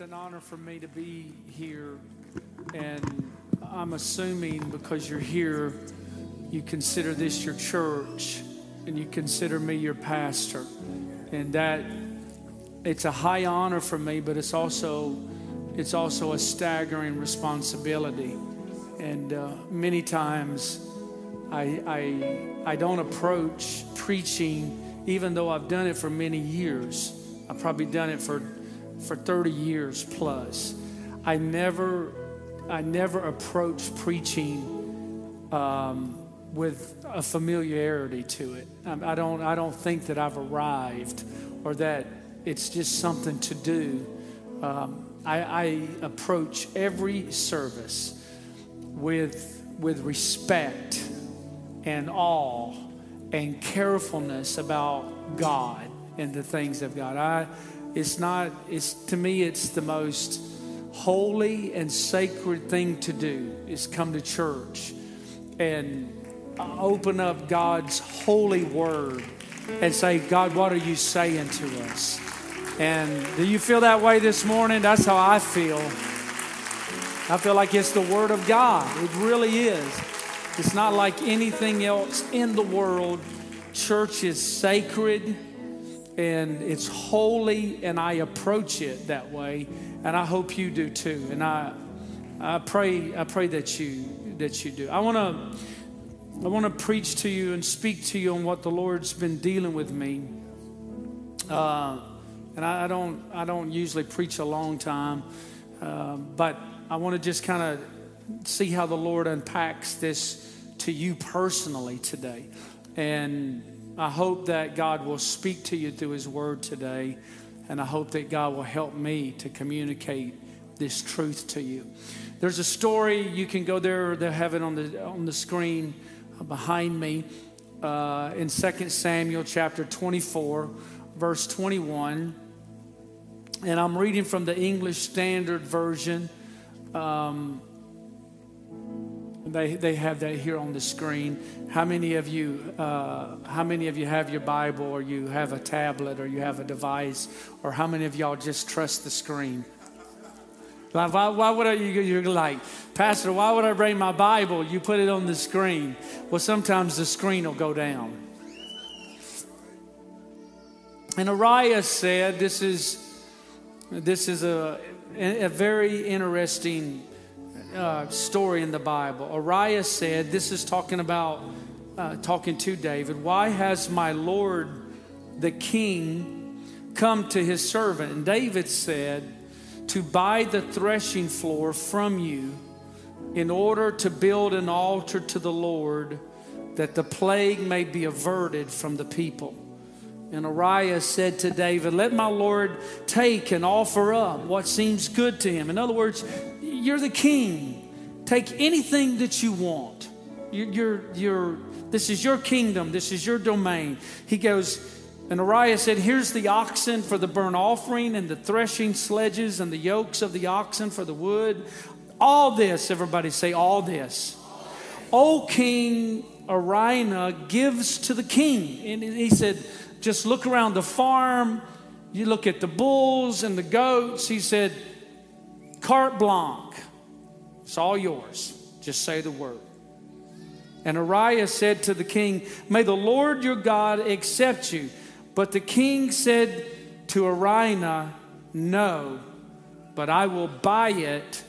it's an honor for me to be here. And I'm assuming because you're here, you consider this your church and you consider me your pastor. And that it's a high honor for me, but it's also it's also a staggering responsibility. And uh, many times I, I, I don't approach preaching, even though I've done it for many years. I've probably done it for, for 30 years plus. I never, I never approach preaching um, with a familiarity to it. I don't, I don't think that I've arrived or that it's just something to do. Um, I, I approach every service with, with respect and awe and carefulness about God and the things of God. I, it's not, it's, to me, it's the most holy and sacred thing to do is come to church and open up God's holy word and say, God, what are you saying to us? And do you feel that way this morning? That's how I feel. I feel like it's the Word of God. It really is. It's not like anything else in the world. Church is sacred and it's holy, and I approach it that way. And I hope you do too. And I, I pray, I pray that you that you do. I want to, I want to preach to you and speak to you on what the Lord's been dealing with me. Uh, and I, I, don't, I don't usually preach a long time, uh, but I want to just kind of see how the Lord unpacks this to you personally today. And I hope that God will speak to you through His Word today. And I hope that God will help me to communicate this truth to you. There's a story, you can go there, they have it on the, on the screen behind me uh, in 2 Samuel chapter 24, verse 21. And I'm reading from the English Standard Version. Um, they, they have that here on the screen. How many of you uh, how many of you have your Bible or you have a tablet or you have a device or how many of y'all just trust the screen? Like, why, why would I, you, you're like, Pastor, why would I bring my Bible? You put it on the screen. Well, sometimes the screen will go down. And Uriah said, this is, this is a, a very interesting uh, story in the Bible. Uriah said, This is talking about, uh, talking to David, why has my Lord the king come to his servant? And David said, To buy the threshing floor from you in order to build an altar to the Lord that the plague may be averted from the people. And Uriah said to David, Let my Lord take and offer up what seems good to him. In other words, you're the king. Take anything that you want. You're, you're, you're, this is your kingdom. This is your domain. He goes, and Uriah said, Here's the oxen for the burnt offering, and the threshing sledges, and the yokes of the oxen for the wood. All this, everybody say, all this. O King Araunah gives to the king. And he said, Just look around the farm. You look at the bulls and the goats. He said, carte blanche. It's all yours. Just say the word. And Uriah said to the king, May the Lord your God accept you. But the king said to Araunah, No, but I will buy it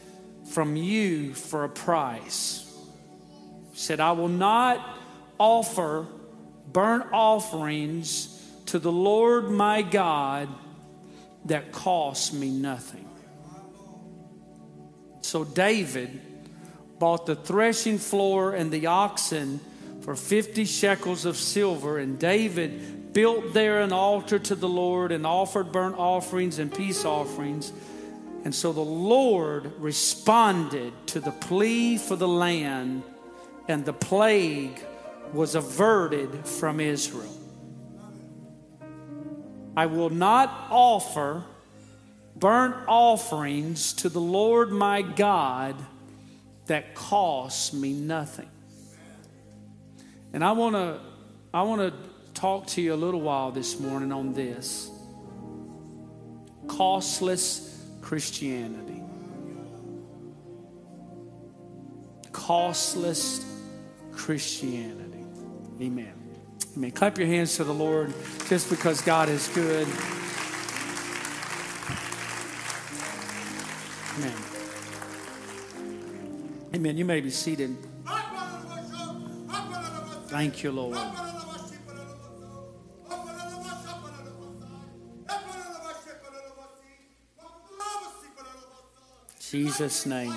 from you for a price. He said, I will not offer burnt offerings to the Lord my God that cost me nothing. So David bought the threshing floor and the oxen for 50 shekels of silver, and David built there an altar to the Lord and offered burnt offerings and peace offerings. And so the Lord responded to the plea for the land, and the plague was averted from Israel. I will not offer burnt offerings to the Lord my God that cost me nothing. And I want to I want to talk to you a little while this morning on this. Costless Christianity. Costless Christianity. Amen. Amen. Clap your hands to the Lord just because God is good. Amen. Amen. You may be seated. Thank you, Lord. Jesus' name.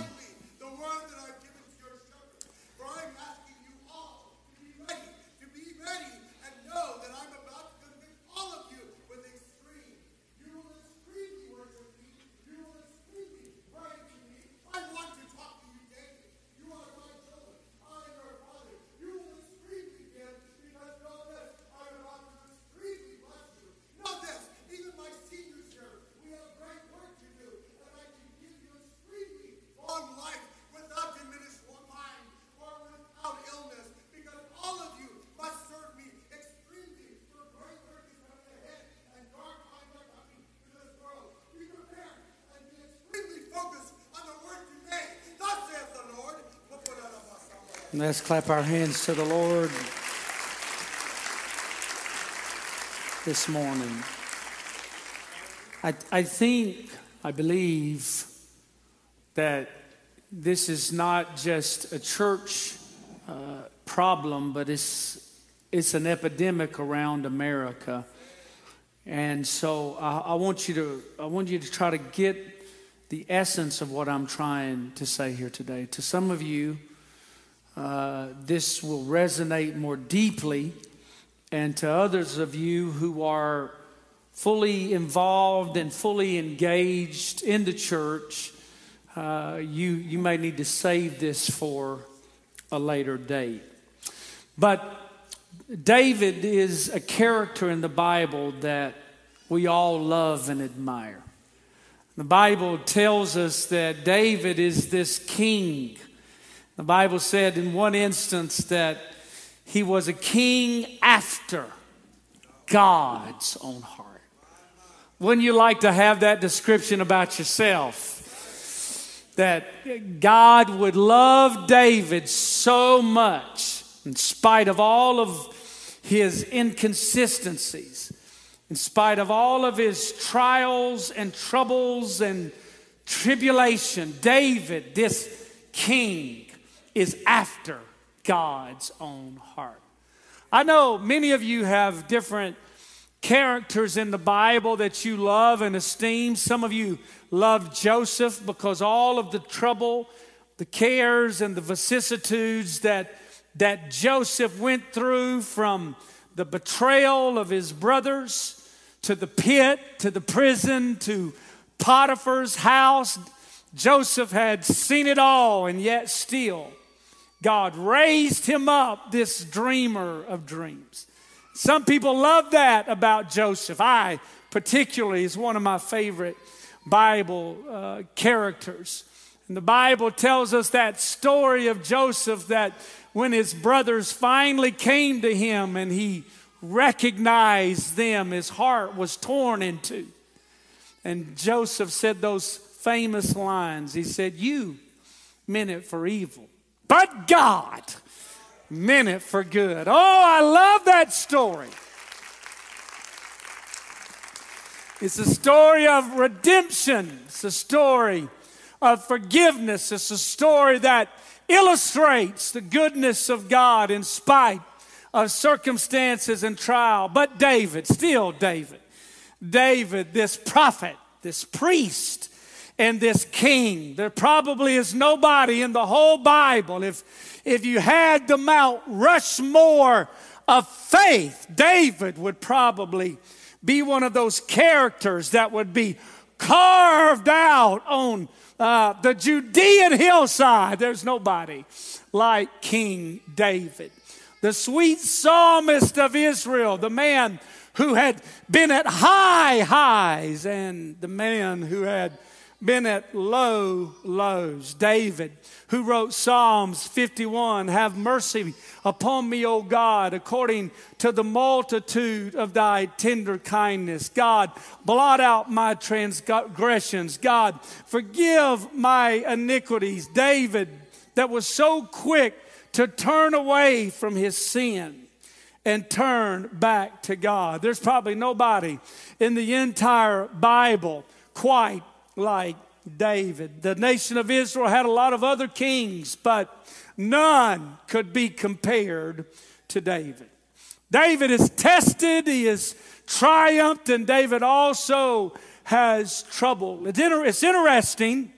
Let's clap our hands to the Lord this morning. I, I think, I believe that this is not just a church uh, problem, but it's, it's an epidemic around America. And so I, I, want you to, I want you to try to get the essence of what I'm trying to say here today. To some of you, uh, this will resonate more deeply. And to others of you who are fully involved and fully engaged in the church, uh, you, you may need to save this for a later date. But David is a character in the Bible that we all love and admire. The Bible tells us that David is this king the Bible said in one instance that he was a king after God's own heart. Wouldn't you like to have that description about yourself? That God would love David so much, in spite of all of his inconsistencies, in spite of all of his trials and troubles and tribulation, David, this king, is after God's own heart. I know many of you have different characters in the Bible that you love and esteem. Some of you love Joseph because all of the trouble, the cares, and the vicissitudes that, that Joseph went through from the betrayal of his brothers to the pit, to the prison, to Potiphar's house. Joseph had seen it all, and yet still God raised him up, this dreamer of dreams. Some people love that about Joseph. I, particularly, is one of my favorite Bible uh, characters. And the Bible tells us that story of Joseph that when his brothers finally came to him and he recognized them, his heart was torn in two. And Joseph said those famous lines. He said, You meant it for evil, but God meant it for good. Oh, I love that story. It's a story of redemption. It's a story of forgiveness. It's a story that illustrates the goodness of God in spite of circumstances and trial. But David, still David, David, this prophet, this priest, and this king. There probably is nobody in the whole Bible. If, if you had the Mount Rushmore of faith, David would probably be one of those characters that would be carved out on uh, the Judean hillside. There's nobody like King David. The sweet psalmist of Israel, the man who had been at high highs, and the man who had been at low lows. David, who wrote Psalms 51, Have mercy upon me, O God, according to the multitude of thy tender kindness. God, blot out my transgressions. God, forgive my iniquities. David, that was so quick to turn away from his sin and turn back to God. There's probably nobody in the entire Bible quite like David. The nation of Israel had a lot of other kings, but none could be compared to David. David is tested, he is triumphed, and David also has trouble. It's, inter- it's interesting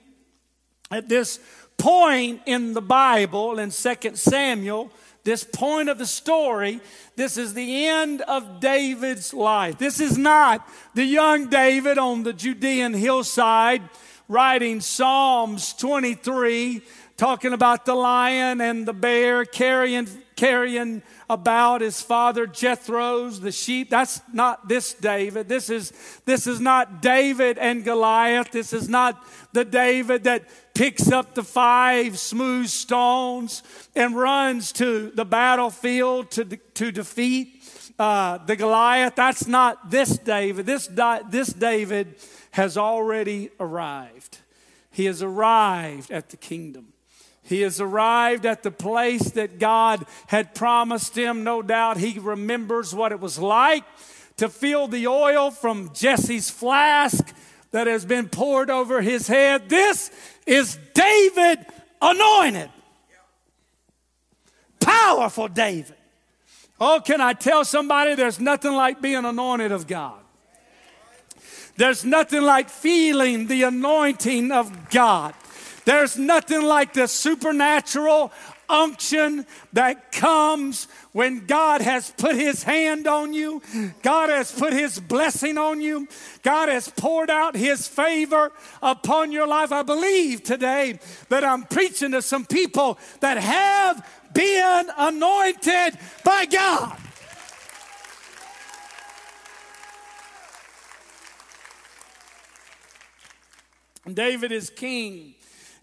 at this point in the Bible, in 2 Samuel, this point of the story, this is the end of David's life. This is not the young David on the Judean hillside writing Psalms 23, talking about the lion and the bear carrying, carrying about his father Jethro's, the sheep. That's not this David. This is, this is not David and Goliath. This is not the David that picks up the five smooth stones and runs to the battlefield to, to defeat uh, the Goliath. That's not this David. This, this David has already arrived. He has arrived at the kingdom. He has arrived at the place that God had promised him. No doubt he remembers what it was like to feel the oil from Jesse's flask that has been poured over his head. This is David anointed. Powerful David. Oh, can I tell somebody there's nothing like being anointed of God? There's nothing like feeling the anointing of God. There's nothing like the supernatural unction that comes when God has put his hand on you, God has put his blessing on you, God has poured out his favor upon your life. I believe today that I'm preaching to some people that have been anointed by God. David is king.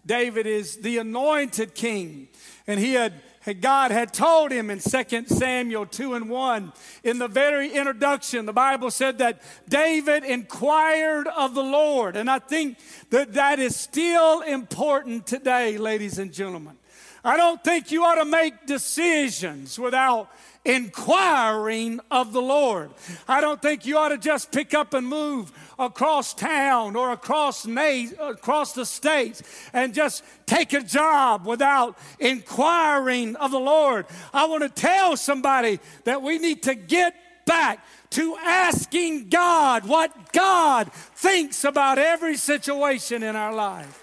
David is the anointed king. And he had, God had told him in 2 Samuel 2 and 1, in the very introduction, the Bible said that David inquired of the Lord. And I think that that is still important today, ladies and gentlemen. I don't think you ought to make decisions without inquiring of the Lord. I don't think you ought to just pick up and move across town or across, na- across the states and just take a job without inquiring of the Lord. I want to tell somebody that we need to get back to asking God what God thinks about every situation in our life.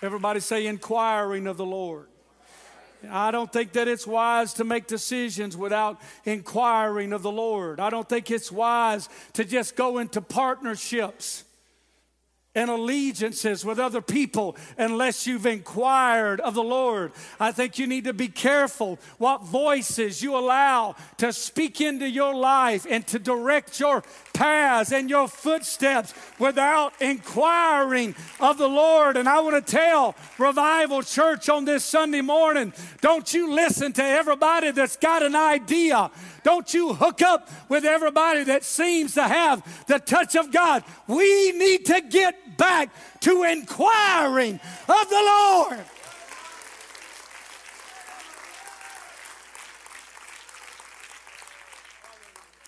Everybody say, inquiring of the Lord. I don't think that it's wise to make decisions without inquiring of the Lord. I don't think it's wise to just go into partnerships and allegiances with other people unless you've inquired of the Lord. I think you need to be careful what voices you allow to speak into your life and to direct your paths and your footsteps without inquiring of the Lord. And I want to tell Revival Church on this Sunday morning don't you listen to everybody that's got an idea. Don't you hook up with everybody that seems to have the touch of God. We need to get back to inquiring of the Lord.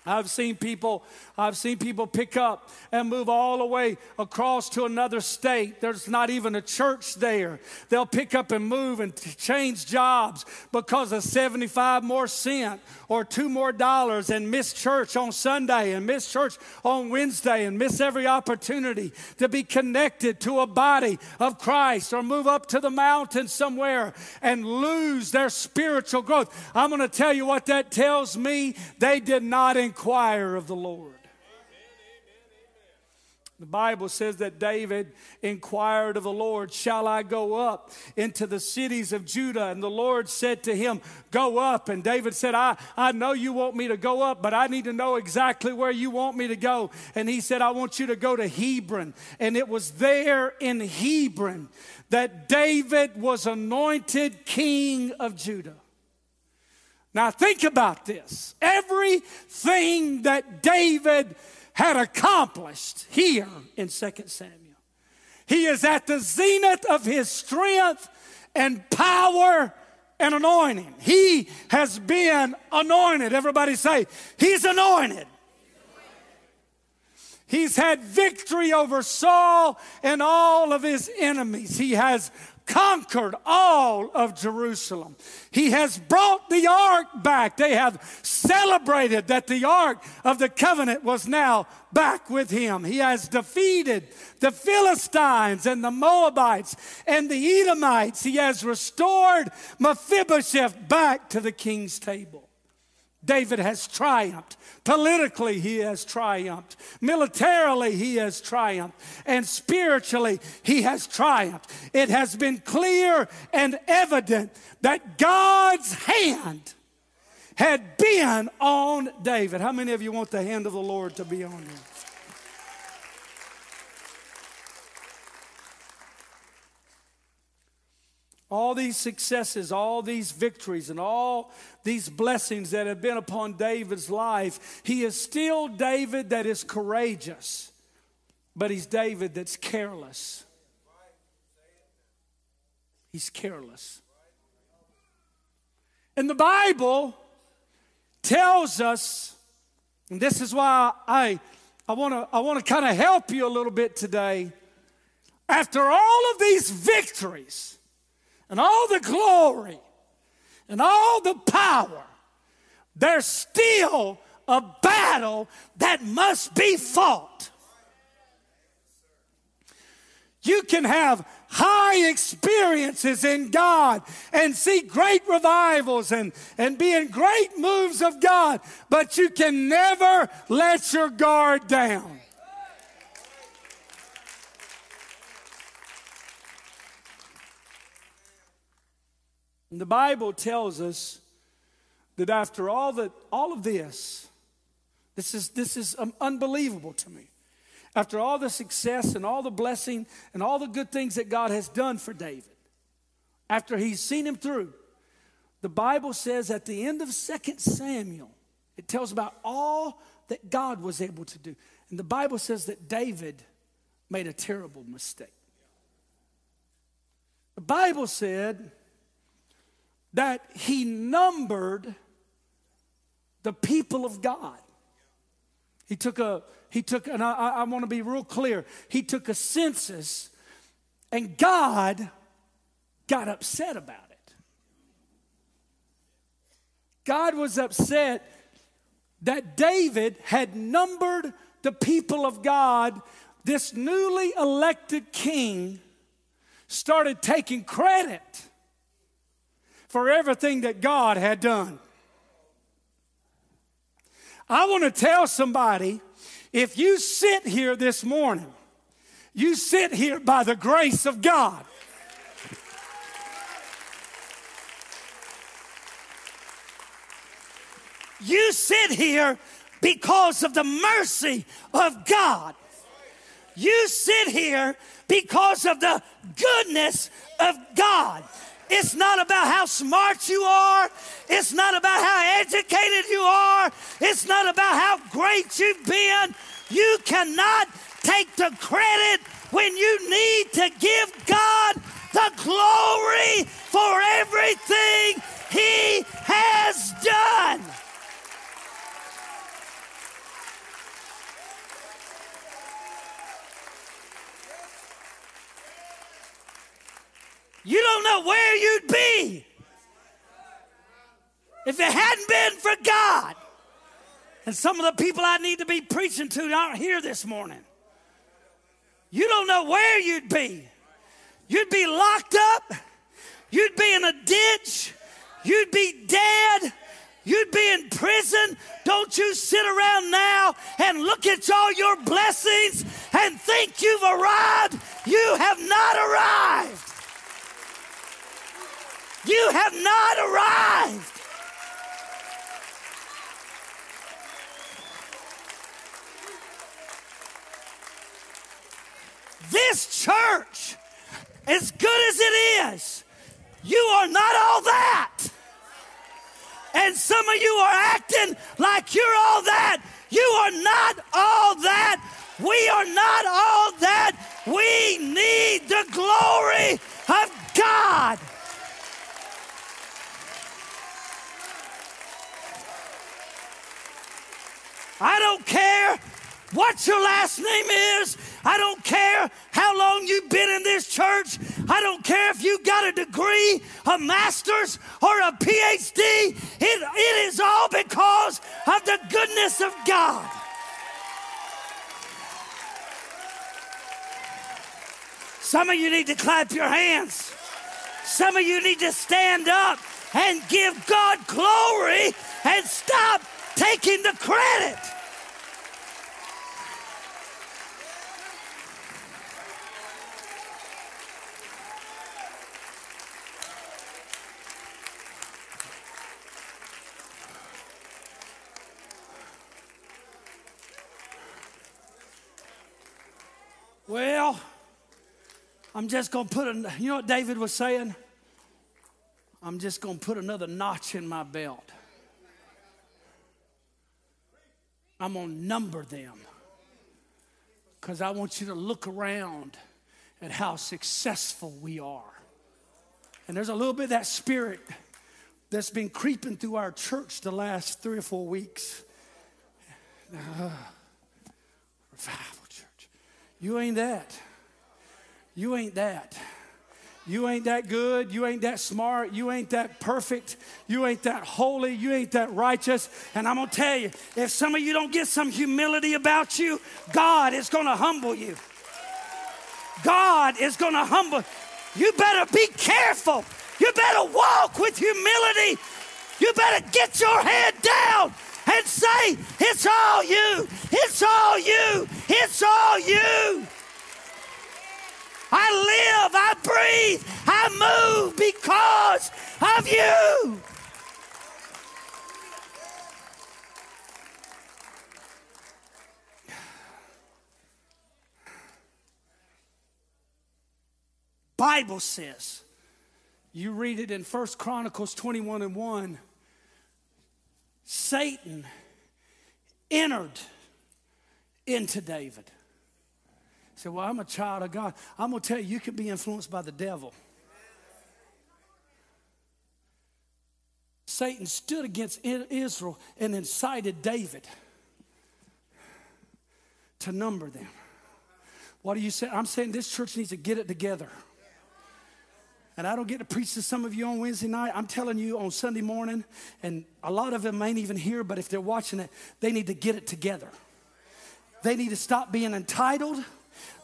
I've seen people I've seen people pick up and move all the way across to another state. There's not even a church there. They'll pick up and move and change jobs because of 75 more cent or two more dollars and miss church on Sunday and miss church on Wednesday and miss every opportunity to be connected to a body of Christ or move up to the mountain somewhere and lose their spiritual growth. I'm going to tell you what that tells me. They did not inquire of the Lord. The Bible says that David inquired of the Lord, Shall I go up into the cities of Judah? And the Lord said to him, Go up. And David said, I, I know you want me to go up, but I need to know exactly where you want me to go. And he said, I want you to go to Hebron. And it was there in Hebron that David was anointed king of Judah. Now think about this. Everything that David had accomplished here in 2 Samuel. He is at the zenith of his strength and power and anointing. He has been anointed. Everybody say, He's anointed. He's had victory over Saul and all of his enemies. He has conquered all of Jerusalem. He has brought the ark back. They have celebrated that the ark of the covenant was now back with him. He has defeated the Philistines and the Moabites and the Edomites. He has restored Mephibosheth back to the king's table. David has triumphed. Politically, he has triumphed. Militarily, he has triumphed. And spiritually, he has triumphed. It has been clear and evident that God's hand had been on David. How many of you want the hand of the Lord to be on you? All these successes, all these victories, and all these blessings that have been upon David's life, he is still David that is courageous, but he's David that's careless. He's careless. And the Bible tells us, and this is why I, I want to I wanna kind of help you a little bit today. After all of these victories, and all the glory and all the power, there's still a battle that must be fought. You can have high experiences in God and see great revivals and, and be in great moves of God, but you can never let your guard down. And the Bible tells us that after all that all of this, this is this is um, unbelievable to me. After all the success and all the blessing and all the good things that God has done for David, after he's seen him through, the Bible says at the end of 2 Samuel, it tells about all that God was able to do. And the Bible says that David made a terrible mistake. The Bible said that he numbered the people of God. He took a, he took, and I, I want to be real clear, he took a census and God got upset about it. God was upset that David had numbered the people of God. This newly elected king started taking credit for everything that God had done. I want to tell somebody if you sit here this morning, you sit here by the grace of God. You sit here because of the mercy of God. You sit here because of the goodness of God. It's not about how smart you are. It's not about how educated you are. It's not about how great you've been. You cannot take the credit when you need to give God the glory for everything He has done. You don't know where you'd be if it hadn't been for God. And some of the people I need to be preaching to aren't here this morning. You don't know where you'd be. You'd be locked up. You'd be in a ditch. You'd be dead. You'd be in prison. Don't you sit around now and look at all your blessings and think you've arrived. You have not arrived. You have not arrived. This church, as good as it is, you are not all that. And some of you are acting like you're all that. You are not all that. We are not all that. We need the glory of God. I don't care what your last name is. I don't care how long you've been in this church. I don't care if you got a degree, a master's, or a PhD. It, it is all because of the goodness of God. Some of you need to clap your hands. Some of you need to stand up and give God glory and stop taking the credit. Well, I'm just going to put a, you know what David was saying? I'm just going to put another notch in my belt. I'm going to number them because I want you to look around at how successful we are. And there's a little bit of that spirit that's been creeping through our church the last three or four weeks. Uh, revival. Church. You ain't that. You ain't that. You ain't that good. You ain't that smart. You ain't that perfect. You ain't that holy. You ain't that righteous. And I'm going to tell you if some of you don't get some humility about you, God is going to humble you. God is going to humble. You better be careful. You better walk with humility. You better get your head down and say, It's all you. It's all you. It's all you. I live, I breathe, I move because of you. Bible says, you read it in First Chronicles 21 and 1 Satan entered into David. Said, Well, I'm a child of God. I'm going to tell you, you can be influenced by the devil. Satan stood against Israel and incited David to number them. What do you say? I'm saying this church needs to get it together. And I don't get to preach to some of you on Wednesday night. I'm telling you on Sunday morning, and a lot of them ain't even here, but if they're watching it, they need to get it together. They need to stop being entitled.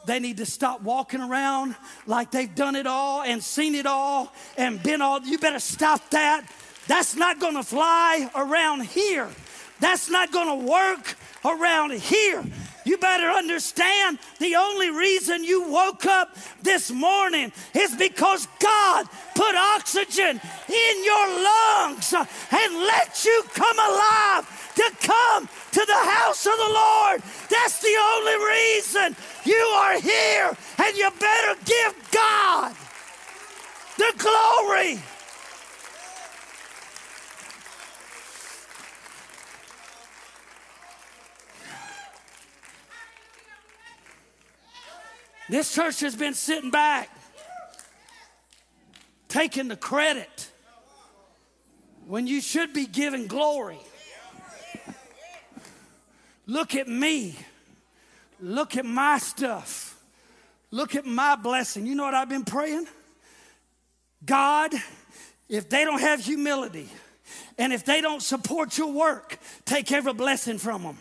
They need to stop walking around like they've done it all and seen it all and been all. You better stop that. That's not going to fly around here. That's not going to work around here. You better understand the only reason you woke up this morning is because God put oxygen in your lungs and let you come alive to come to the house of the Lord. That's the only reason you are here, and you better give God the glory. This church has been sitting back, taking the credit when you should be giving glory. Look at me. Look at my stuff. Look at my blessing. You know what I've been praying? God, if they don't have humility and if they don't support your work, take every blessing from them.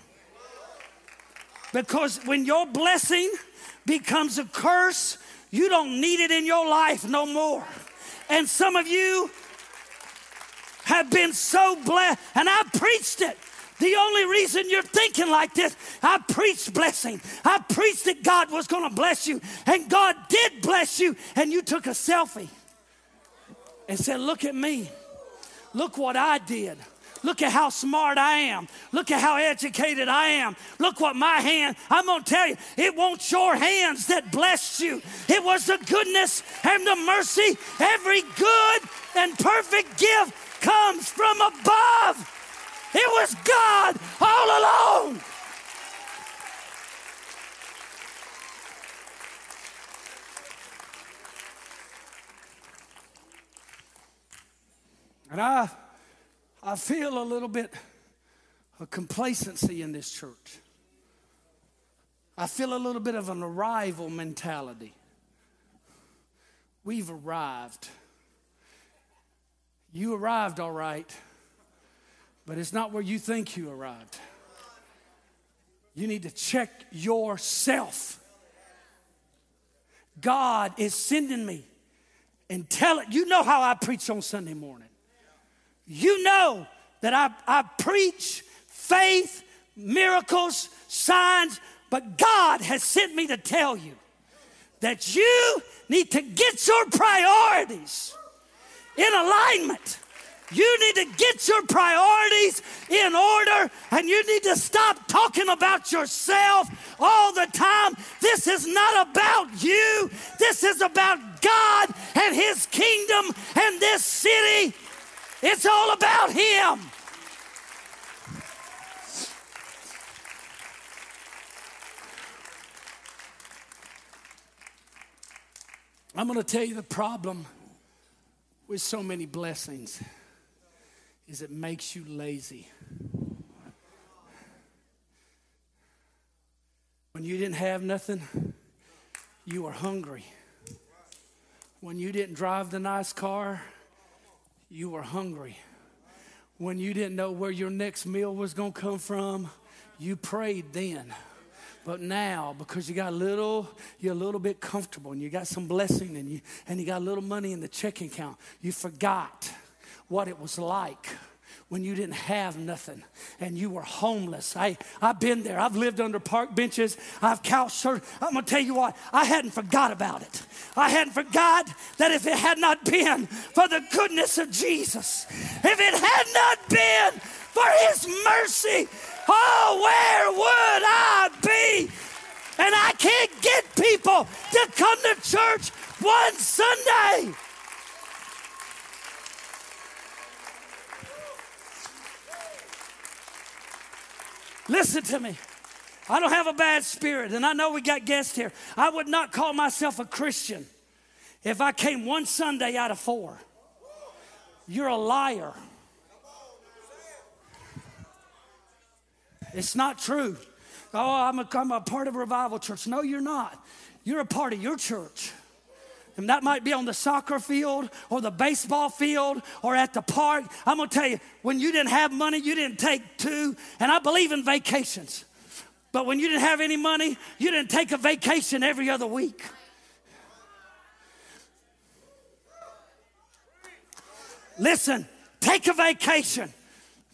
Because when your blessing becomes a curse, you don't need it in your life no more. And some of you, have been so blessed, and I preached it. The only reason you're thinking like this, I preached blessing. I preached that God was going to bless you, and God did bless you, and you took a selfie and said, Look at me. Look what I did. Look at how smart I am. Look at how educated I am. Look what my hand, I'm going to tell you, it won't your hands that blessed you. It was the goodness and the mercy. Every good and perfect gift comes from above. It was God all along. And I, I feel a little bit of complacency in this church. I feel a little bit of an arrival mentality. We've arrived. You arrived all right, but it's not where you think you arrived. You need to check yourself. God is sending me and tell it. You know how I preach on Sunday morning. You know that I, I preach faith, miracles, signs, but God has sent me to tell you that you need to get your priorities in alignment. You need to get your priorities in order and you need to stop talking about yourself all the time. This is not about you, this is about God and His kingdom and this city it's all about Him. I'm going to tell you the problem with so many blessings is it makes you lazy. When you didn't have nothing, you were hungry. When you didn't drive the nice car, you were hungry. When you didn't know where your next meal was going to come from, you prayed then. But now, because you got a little, you're a little bit comfortable and you got some blessing and you, and you got a little money in the checking account, you forgot what it was like when you didn't have nothing and you were homeless. I, I've been there. I've lived under park benches. I've couch surfed. I'm going to tell you what, I hadn't forgot about it. I hadn't forgot that if it had not been for the goodness of Jesus, if it had not been for his mercy, oh, where would I be? And I can't get people to come to church one Sunday. Listen to me. I don't have a bad spirit, and I know we got guests here. I would not call myself a Christian if I came one Sunday out of four. You're a liar. It's not true. Oh, I'm a, I'm a part of a revival church. No, you're not. You're a part of your church. And that might be on the soccer field or the baseball field or at the park. I'm to tell you, when you didn't have money, you didn't take two. And I believe in vacations. But when you didn't have any money, you didn't take a vacation every other week. Listen, take a vacation.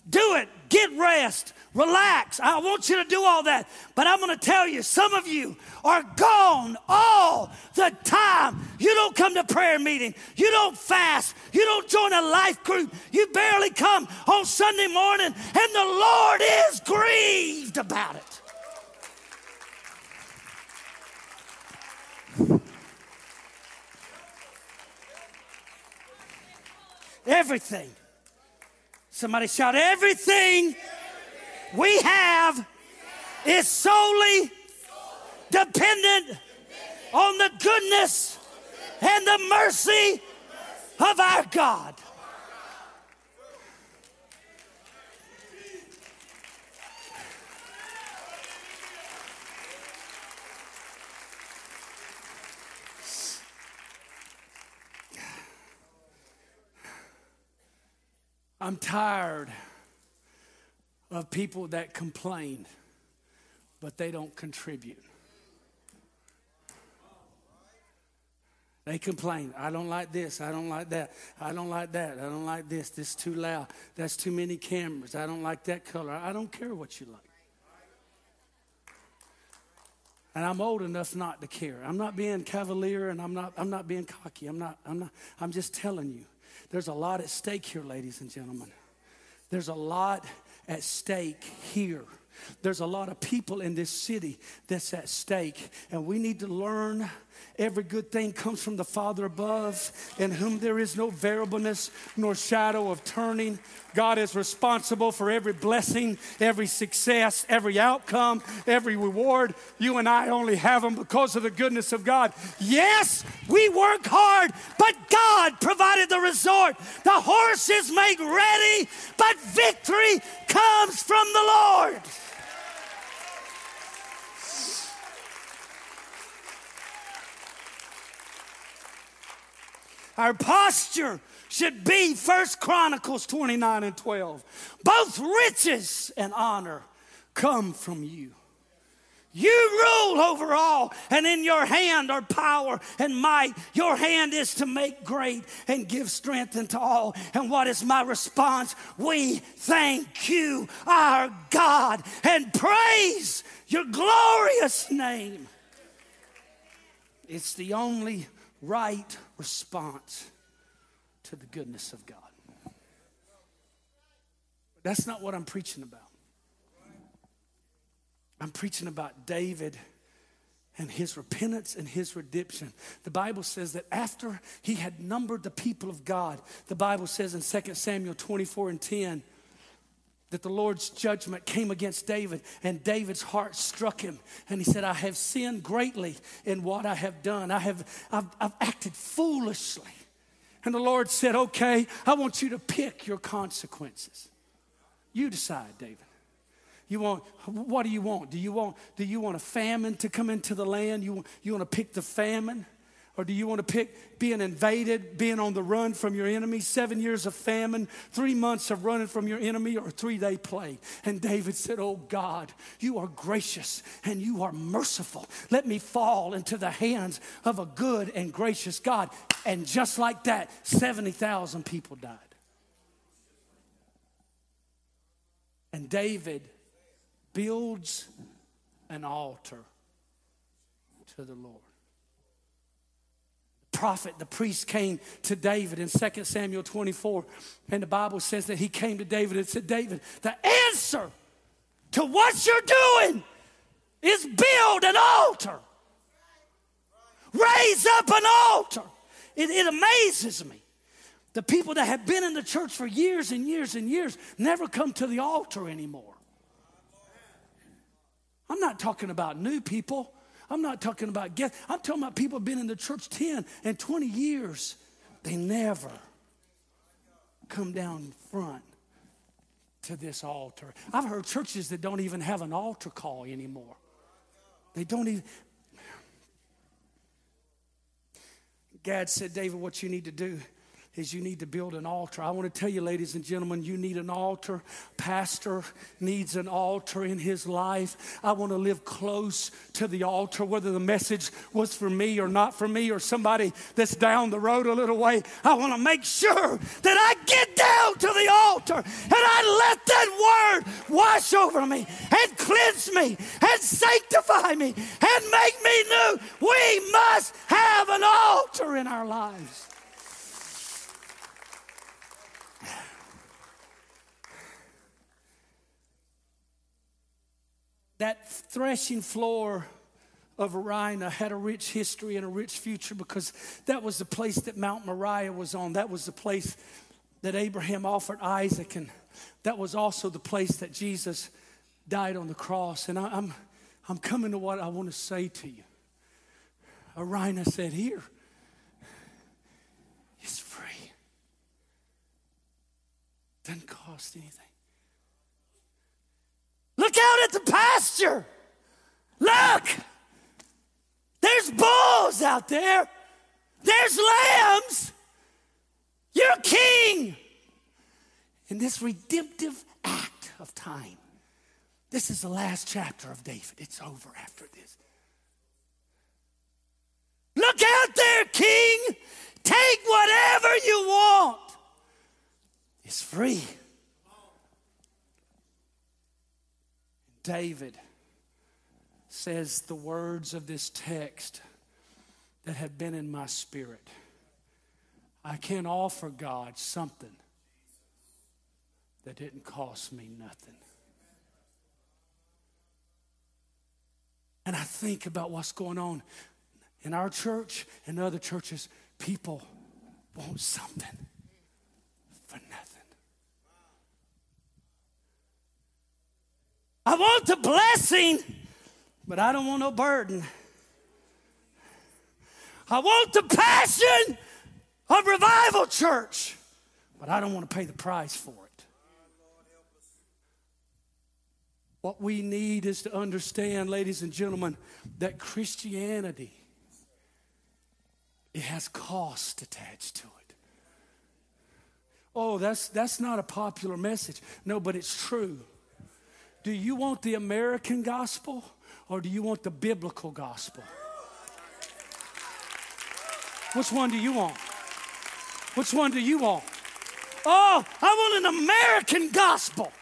Do it. Get rest. Relax. I want you to do all that. But I'm going to tell you, some of you are gone all the time. You don't come to prayer meeting. You don't fast. You don't join a life group. You barely come on Sunday morning, and the Lord is grieved about it. Everything. Somebody shout, everything we have is solely dependent on the goodness and the mercy of our God. I'm tired of people that complain, but they don't contribute. They complain. I don't like this. I don't like that. I don't like that. I don't like this. This is too loud. That's too many cameras. I don't like that color. I don't care what you like. And I'm old enough not to care. I'm not being cavalier and I'm not, I'm not being cocky. I'm not, I'm not, I'm just telling you. There's a lot at stake here, ladies and gentlemen. There's a lot at stake here. There's a lot of people in this city that's at stake, and we need to learn Every good thing comes from the Father above, in whom there is no variableness nor shadow of turning. God is responsible for every blessing, every success, every outcome, every reward. You and I only have them because of the goodness of God. Yes, we work hard, but God provided the resort. The horses is made ready, but victory comes from the Lord. Our posture should be First Chronicles 29 and 12. Both riches and honor come from you. You rule over all, and in your hand are power and might. Your hand is to make great and give strength unto all. And what is my response? We thank you, our God, and praise your glorious name. It's the only right response to the goodness of God. But that's not what I'm preaching about. I'm preaching about David and his repentance and his redemption. The Bible says that after he had numbered the people of God, the Bible says in 2 Samuel 24 and 10, that the Lord's judgment came against David, and David's heart struck him. And he said, I have sinned greatly in what I have done. I have I've, I've acted foolishly. And the Lord said, Okay, I want you to pick your consequences. You decide, David. You want what do you want? Do you want do you want a famine to come into the land? You, want you want to pick the famine? Or do you want to pick being invaded, being on the run from your enemy, seven years of famine, three months of running from your enemy, or three day plague? And David said, Oh God, you are gracious and you are merciful. Let me fall into the hands of a good and gracious God. And just like that, 70,000 people died. And David builds an altar to the Lord prophet, the priest came to David in 2 Samuel 24. And the Bible says that he came to David and said, David, the answer to what you're doing is build an altar. Raise up an altar. It, it amazes me. The people that have been in the church for years and years and years never come to the altar anymore. I'm not talking about new people. I'm not talking about guests. I'm talking about people have been in the church 10 and 20 years. They never come down front to this altar. I've heard churches that don't even have an altar call anymore. They don't even. Gad said, David, what you need to do is you need to build an altar. I want to tell you, ladies and gentlemen, you need an altar. Pastor needs an altar in his life. I want to live close to the altar, whether the message was for me or not for me or somebody that's down the road a little way. I want to make sure that I get down to the altar and I let that word wash over me and cleanse me and sanctify me and make me new. We must have an altar in our lives. That threshing floor of Araunah had a rich history and a rich future because that was the place that Mount Moriah was on. That was the place that Abraham offered Isaac, and that was also the place that Jesus died on the cross. And I, am I'm, I'm coming to what I want to say to you. Araunah said, Here, it's free, doesn't cost anything. Out at pasture. Look. There's bulls out there. There's lambs. You're king. In this redemptive act of time, this is the last chapter of David. It's over after this. Look out there, King. Take whatever you want. It's free. David says the words of this text that have been in my spirit. I can offer God something that didn't cost me nothing. And I think about what's going on in our church and other churches. People want something for nothing. I want the blessing, but I don't want no burden. I want the passion of revival church, but I don't want to pay the price for it. What we need is to understand, ladies and gentlemen, that Christianity it has cost attached to it. Oh, that's that's not a popular message. No, but it's true. Do you want the American gospel or do you want the biblical gospel? Which one do you want? Which one do you want? Oh, I want an American gospel.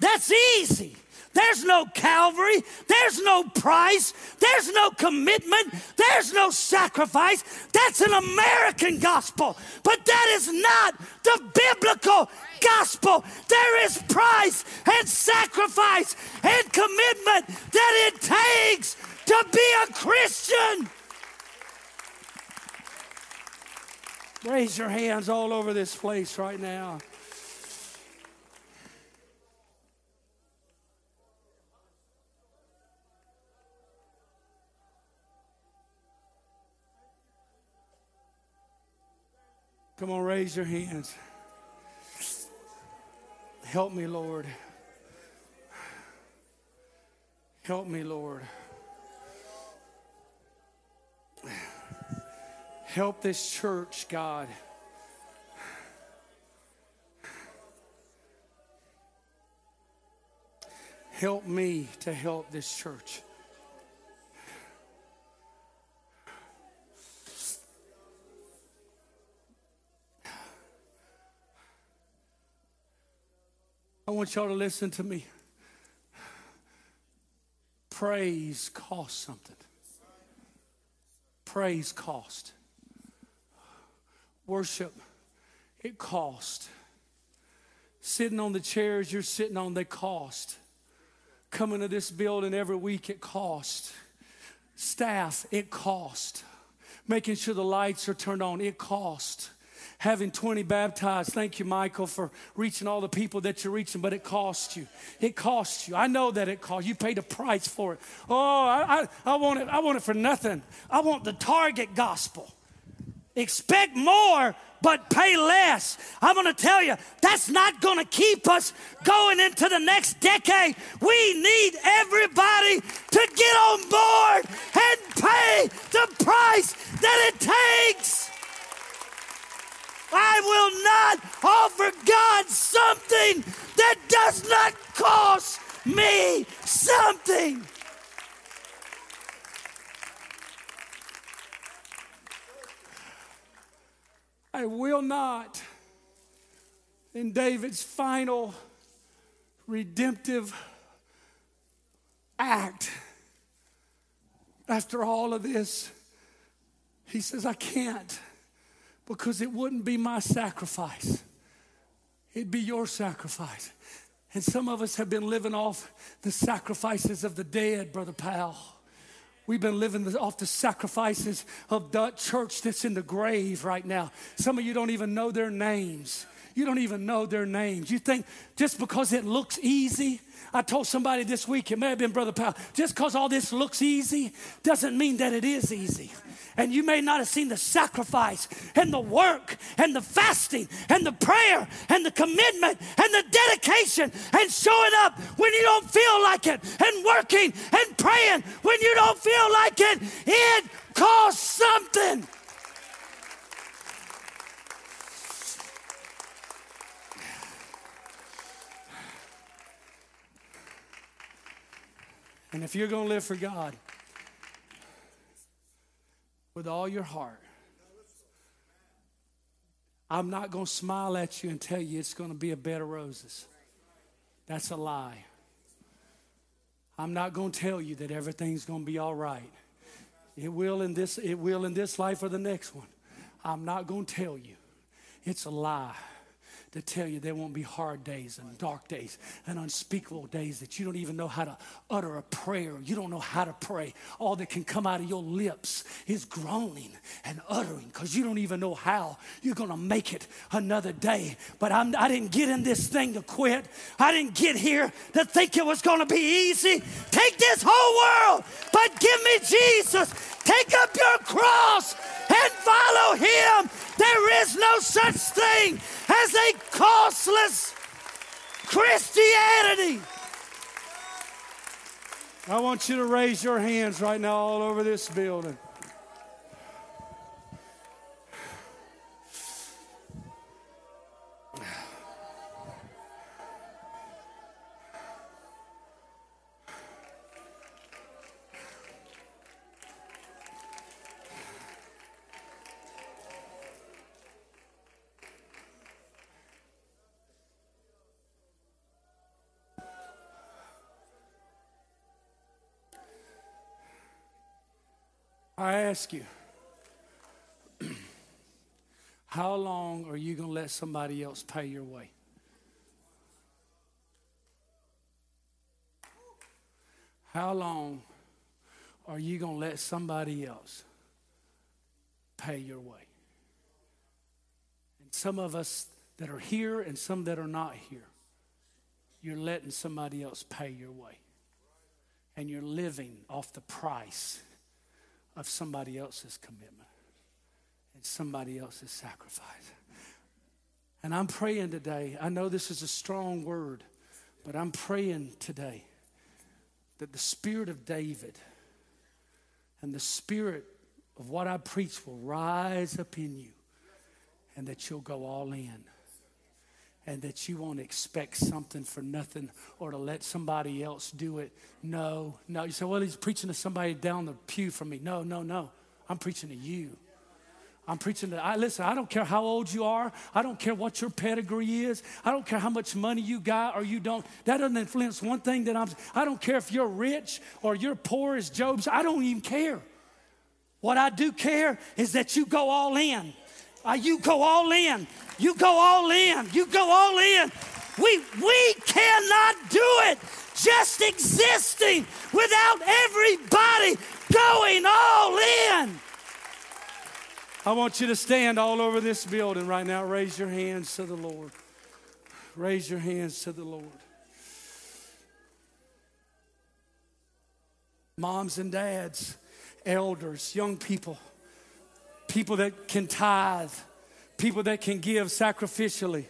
That's easy. There's no Calvary. There's no price. There's no commitment. There's no sacrifice. That's an American gospel. But that is not the biblical gospel. There is price and sacrifice and commitment that it takes to be a Christian. Raise your hands all over this place right now. Come on, raise your hands. Help me, Lord. Help me, Lord. Help this church, God. Help me to help this church. I want y'all to listen to me. Praise costs something. Praise cost. Worship, it cost. Sitting on the chairs you're sitting on, they cost. Coming to this building every week, it cost. Staff, it cost. Making sure the lights are turned on, it cost having 20 baptized. Thank you, Michael, for reaching all the people that you're reaching, but it cost you. It cost you. I know that it cost you. paid a price for it. Oh, I, I, I, want it. I want it for nothing. I want the target gospel. Expect more, but pay less. I'm going to tell you, that's not going to keep us going into the next decade. We need everybody to get on board and pay the price that it takes. I will not offer God something that does not cost me something. I will not, in David's final redemptive act, after all of this, he says, I can't because it wouldn't be my sacrifice, it'd be your sacrifice. And some of us have been living off the sacrifices of the dead, Brother Powell. We've been living off the sacrifices of the church that's in the grave right now. Some of you don't even know their names. You don't even know their names. You think just because it looks easy, I told somebody this week, it may have been Brother Powell, just because all this looks easy doesn't mean that it is easy. And you may not have seen the sacrifice and the work and the fasting and the prayer and the commitment and the dedication and showing up when you don't feel like it and working and praying when you don't feel like it. It costs something. And if you're going to live for God with all your heart, I'm not going to smile at you and tell you it's going to be a bed of roses. That's a lie. I'm not going to tell you that everything's going to be all right. It will in this it will in this life or the next one. I'm not going to tell you. It's a lie to tell you there won't be hard days and dark days and unspeakable days that you don't even know how to utter a prayer. You don't know how to pray. All that can come out of your lips is groaning and uttering because you don't even know how you're going to make it another day. But I'm, I didn't get in this thing to quit. I didn't get here to think it was going to be easy. Take this whole world, but give me Jesus. Take up your cross and follow him. There is no such thing as a costless Christianity. I want you to raise your hands right now all over this building. I ask you, how long are you going to let somebody else pay your way? How long are you going to let somebody else pay your way? And some of us that are here and some that are not here, you're letting somebody else pay your way. And you're living off the price of somebody else's commitment and somebody else's sacrifice. And I'm praying today, I know this is a strong word, but I'm praying today that the spirit of David and the spirit of what I preach will rise up in you and that you'll go all in and that you won't expect something for nothing or to let somebody else do it. No, no. You say, well, he's preaching to somebody down the pew from me. No, no, no. I'm preaching to you. I'm preaching to, I listen, I don't care how old you are. I don't care what your pedigree is. I don't care how much money you got or you don't. That doesn't influence one thing that I'm, I don't care if you're rich or you're poor as Job's. I don't even care. What I do care is that you go all in. Uh, you go all in. You go all in. You go all in. We, we cannot do it just existing without everybody going all in. I want you to stand all over this building right now. Raise your hands to the Lord. Raise your hands to the Lord. Moms and dads, elders, young people people that can tithe, people that can give sacrificially,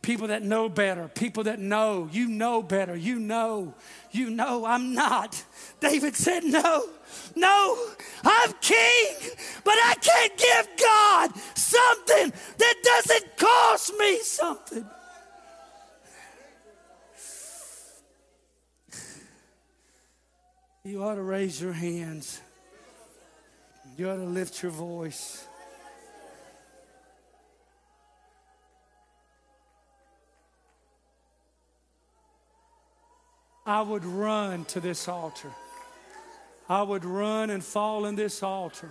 people that know better, people that know, you know better, you know, you know, I'm not. David said, No, no, I'm king, but I can't give God something that doesn't cost me something. You ought to raise your hands. You ought to lift your voice. I would run to this altar. I would run and fall in this altar.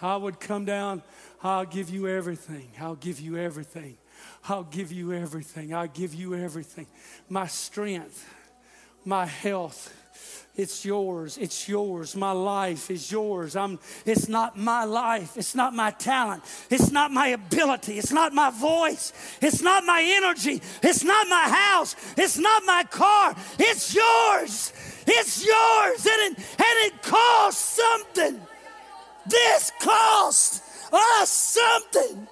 I would come down. I'll give you everything. I'll give you everything. I'll give you everything. I'll give you everything. My strength, my health, it's yours. It's yours. My life is yours. I'm, it's not my life. It's not my talent. It's not my ability. It's not my voice. It's not my energy. It's not my house. It's not my car. It's yours. It's yours. And it, and it costs something. This cost us something.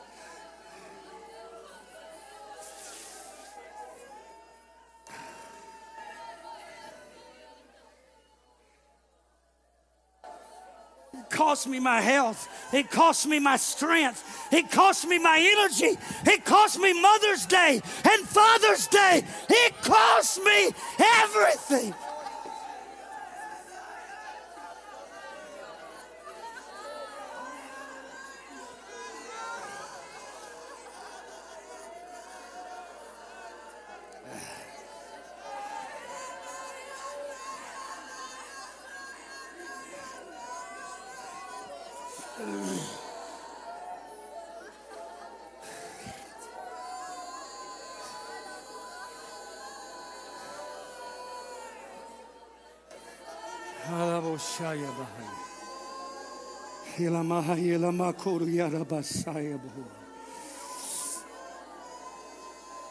Cost me my health. It cost me my strength. It cost me my energy. It cost me Mother's Day and Father's Day. It cost me everything.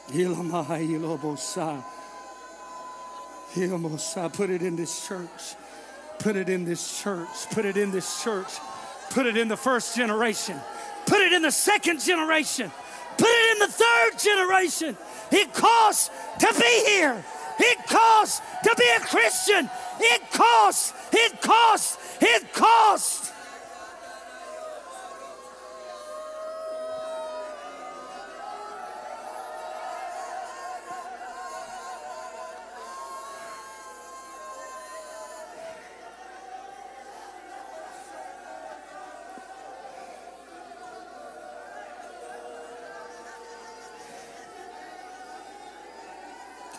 Hilobosa. Hilamosa. Put it in this church. Put it in this church. Put it in this church. Put it in the first generation. Put it in the second generation. Put it in the third generation. It costs to be here. It costs to be a Christian. It costs. It costs. It costs.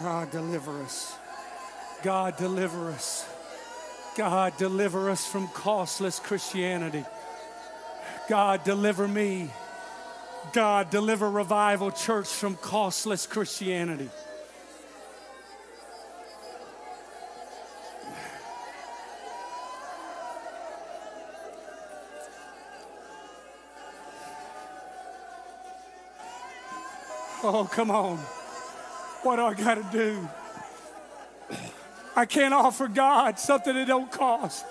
God, deliver us. God, deliver us. God, deliver us from costless Christianity. God, deliver me. God, deliver Revival Church from costless Christianity. Oh, come on. What do I got to do? I can't offer God something that don't cost.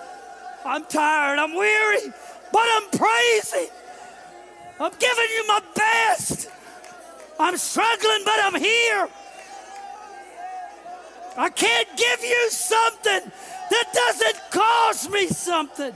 I'm tired, I'm weary, but I'm praising. I'm giving you my best. I'm struggling, but I'm here. I can't give you something that doesn't cost me something.